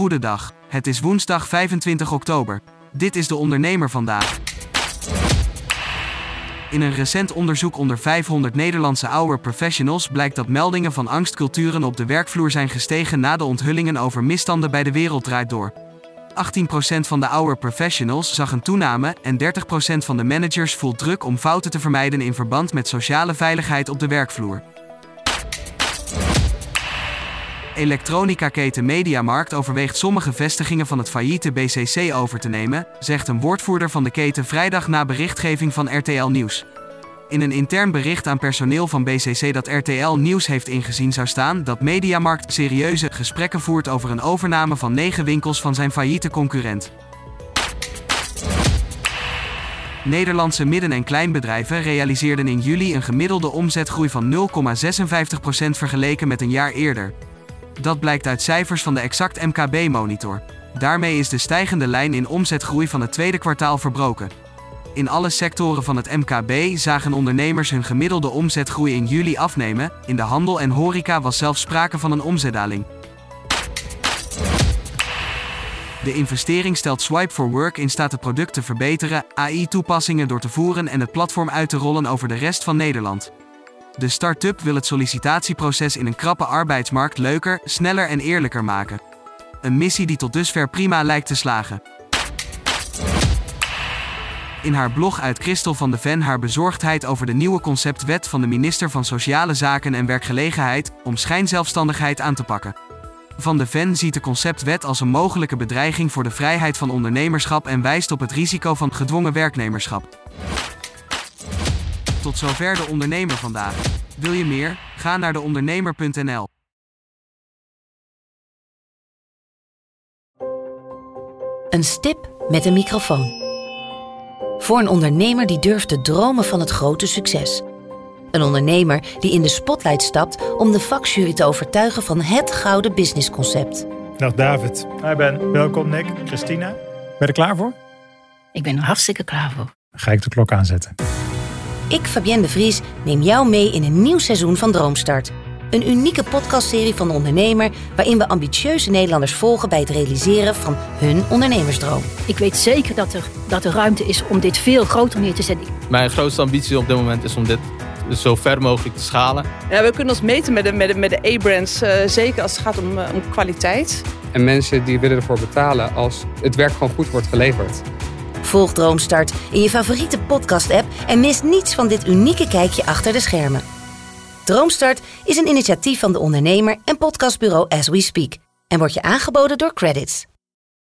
Goedendag. Het is woensdag 25 oktober. Dit is de ondernemer vandaag. In een recent onderzoek onder 500 Nederlandse hour professionals blijkt dat meldingen van angstculturen op de werkvloer zijn gestegen na de onthullingen over misstanden bij de wereld draait door. 18% van de hour professionals zag een toename en 30% van de managers voelt druk om fouten te vermijden in verband met sociale veiligheid op de werkvloer. Elektronica-keten Mediamarkt overweegt sommige vestigingen van het failliete BCC over te nemen, zegt een woordvoerder van de keten vrijdag na berichtgeving van RTL Nieuws. In een intern bericht aan personeel van BCC dat RTL Nieuws heeft ingezien zou staan dat Mediamarkt serieuze gesprekken voert over een overname van negen winkels van zijn failliete concurrent. Nederlandse midden- en kleinbedrijven realiseerden in juli een gemiddelde omzetgroei van 0,56% vergeleken met een jaar eerder. Dat blijkt uit cijfers van de Exact MKB-monitor. Daarmee is de stijgende lijn in omzetgroei van het tweede kwartaal verbroken. In alle sectoren van het MKB zagen ondernemers hun gemiddelde omzetgroei in juli afnemen. In de handel en horeca was zelfs sprake van een omzetdaling. De investering stelt Swipe for Work in staat het product te verbeteren, AI-toepassingen door te voeren en het platform uit te rollen over de rest van Nederland. De start-up wil het sollicitatieproces in een krappe arbeidsmarkt leuker, sneller en eerlijker maken. Een missie die tot dusver prima lijkt te slagen. In haar blog uit Christel van de Ven haar bezorgdheid over de nieuwe conceptwet van de minister van Sociale Zaken en Werkgelegenheid om schijnzelfstandigheid aan te pakken. Van de Ven ziet de conceptwet als een mogelijke bedreiging voor de vrijheid van ondernemerschap en wijst op het risico van gedwongen werknemerschap. Tot zover de ondernemer vandaag. Wil je meer? Ga naar deondernemer.nl. Een stip met een microfoon. Voor een ondernemer die durft te dromen van het grote succes. Een ondernemer die in de spotlight stapt om de vakjury te overtuigen van het gouden businessconcept. Dag David. Hi Ben. Welkom Nick. Christina. Ben je er klaar voor? Ik ben er hartstikke klaar voor. Dan ga ik de klok aanzetten. Ik, Fabienne de Vries, neem jou mee in een nieuw seizoen van Droomstart. Een unieke podcastserie van de ondernemer waarin we ambitieuze Nederlanders volgen bij het realiseren van hun ondernemersdroom. Ik weet zeker dat er, dat er ruimte is om dit veel groter neer te zetten. Mijn grootste ambitie op dit moment is om dit zo ver mogelijk te schalen. Ja, we kunnen ons meten met de, met de, met de A-brands, uh, zeker als het gaat om, uh, om kwaliteit. En mensen die willen ervoor betalen als het werk gewoon goed wordt geleverd. Volg Droomstart in je favoriete podcast-app en mis niets van dit unieke kijkje achter de schermen. Droomstart is een initiatief van de ondernemer en podcastbureau As We Speak en wordt je aangeboden door Credits.